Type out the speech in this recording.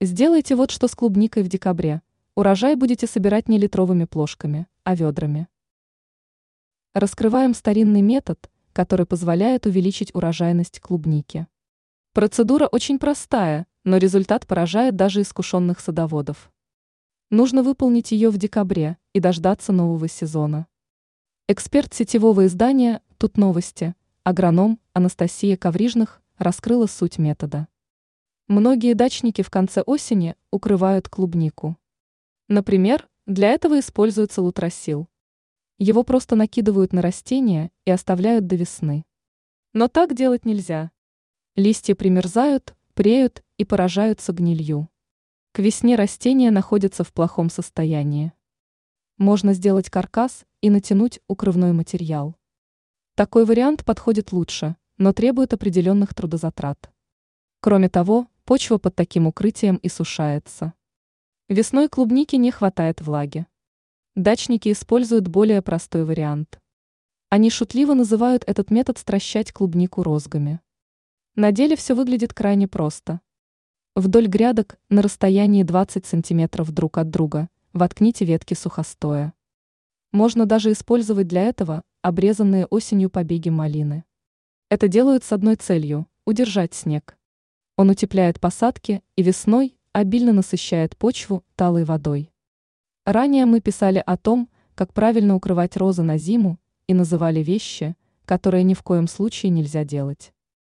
Сделайте вот что с клубникой в декабре. Урожай будете собирать не литровыми плошками, а ведрами. Раскрываем старинный метод, который позволяет увеличить урожайность клубники. Процедура очень простая, но результат поражает даже искушенных садоводов. Нужно выполнить ее в декабре и дождаться нового сезона. Эксперт сетевого издания «Тут новости», агроном Анастасия Коврижных раскрыла суть метода. Многие дачники в конце осени укрывают клубнику. Например, для этого используется лутросил. Его просто накидывают на растения и оставляют до весны. Но так делать нельзя. Листья примерзают, преют и поражаются гнилью. К весне растения находятся в плохом состоянии. Можно сделать каркас и натянуть укрывной материал. Такой вариант подходит лучше, но требует определенных трудозатрат. Кроме того, почва под таким укрытием и сушается. Весной клубники не хватает влаги. Дачники используют более простой вариант. Они шутливо называют этот метод стращать клубнику розгами. На деле все выглядит крайне просто. Вдоль грядок на расстоянии 20 см друг от друга воткните ветки сухостоя. Можно даже использовать для этого обрезанные осенью побеги малины. Это делают с одной целью – удержать снег. Он утепляет посадки и весной обильно насыщает почву талой водой. Ранее мы писали о том, как правильно укрывать розы на зиму и называли вещи, которые ни в коем случае нельзя делать.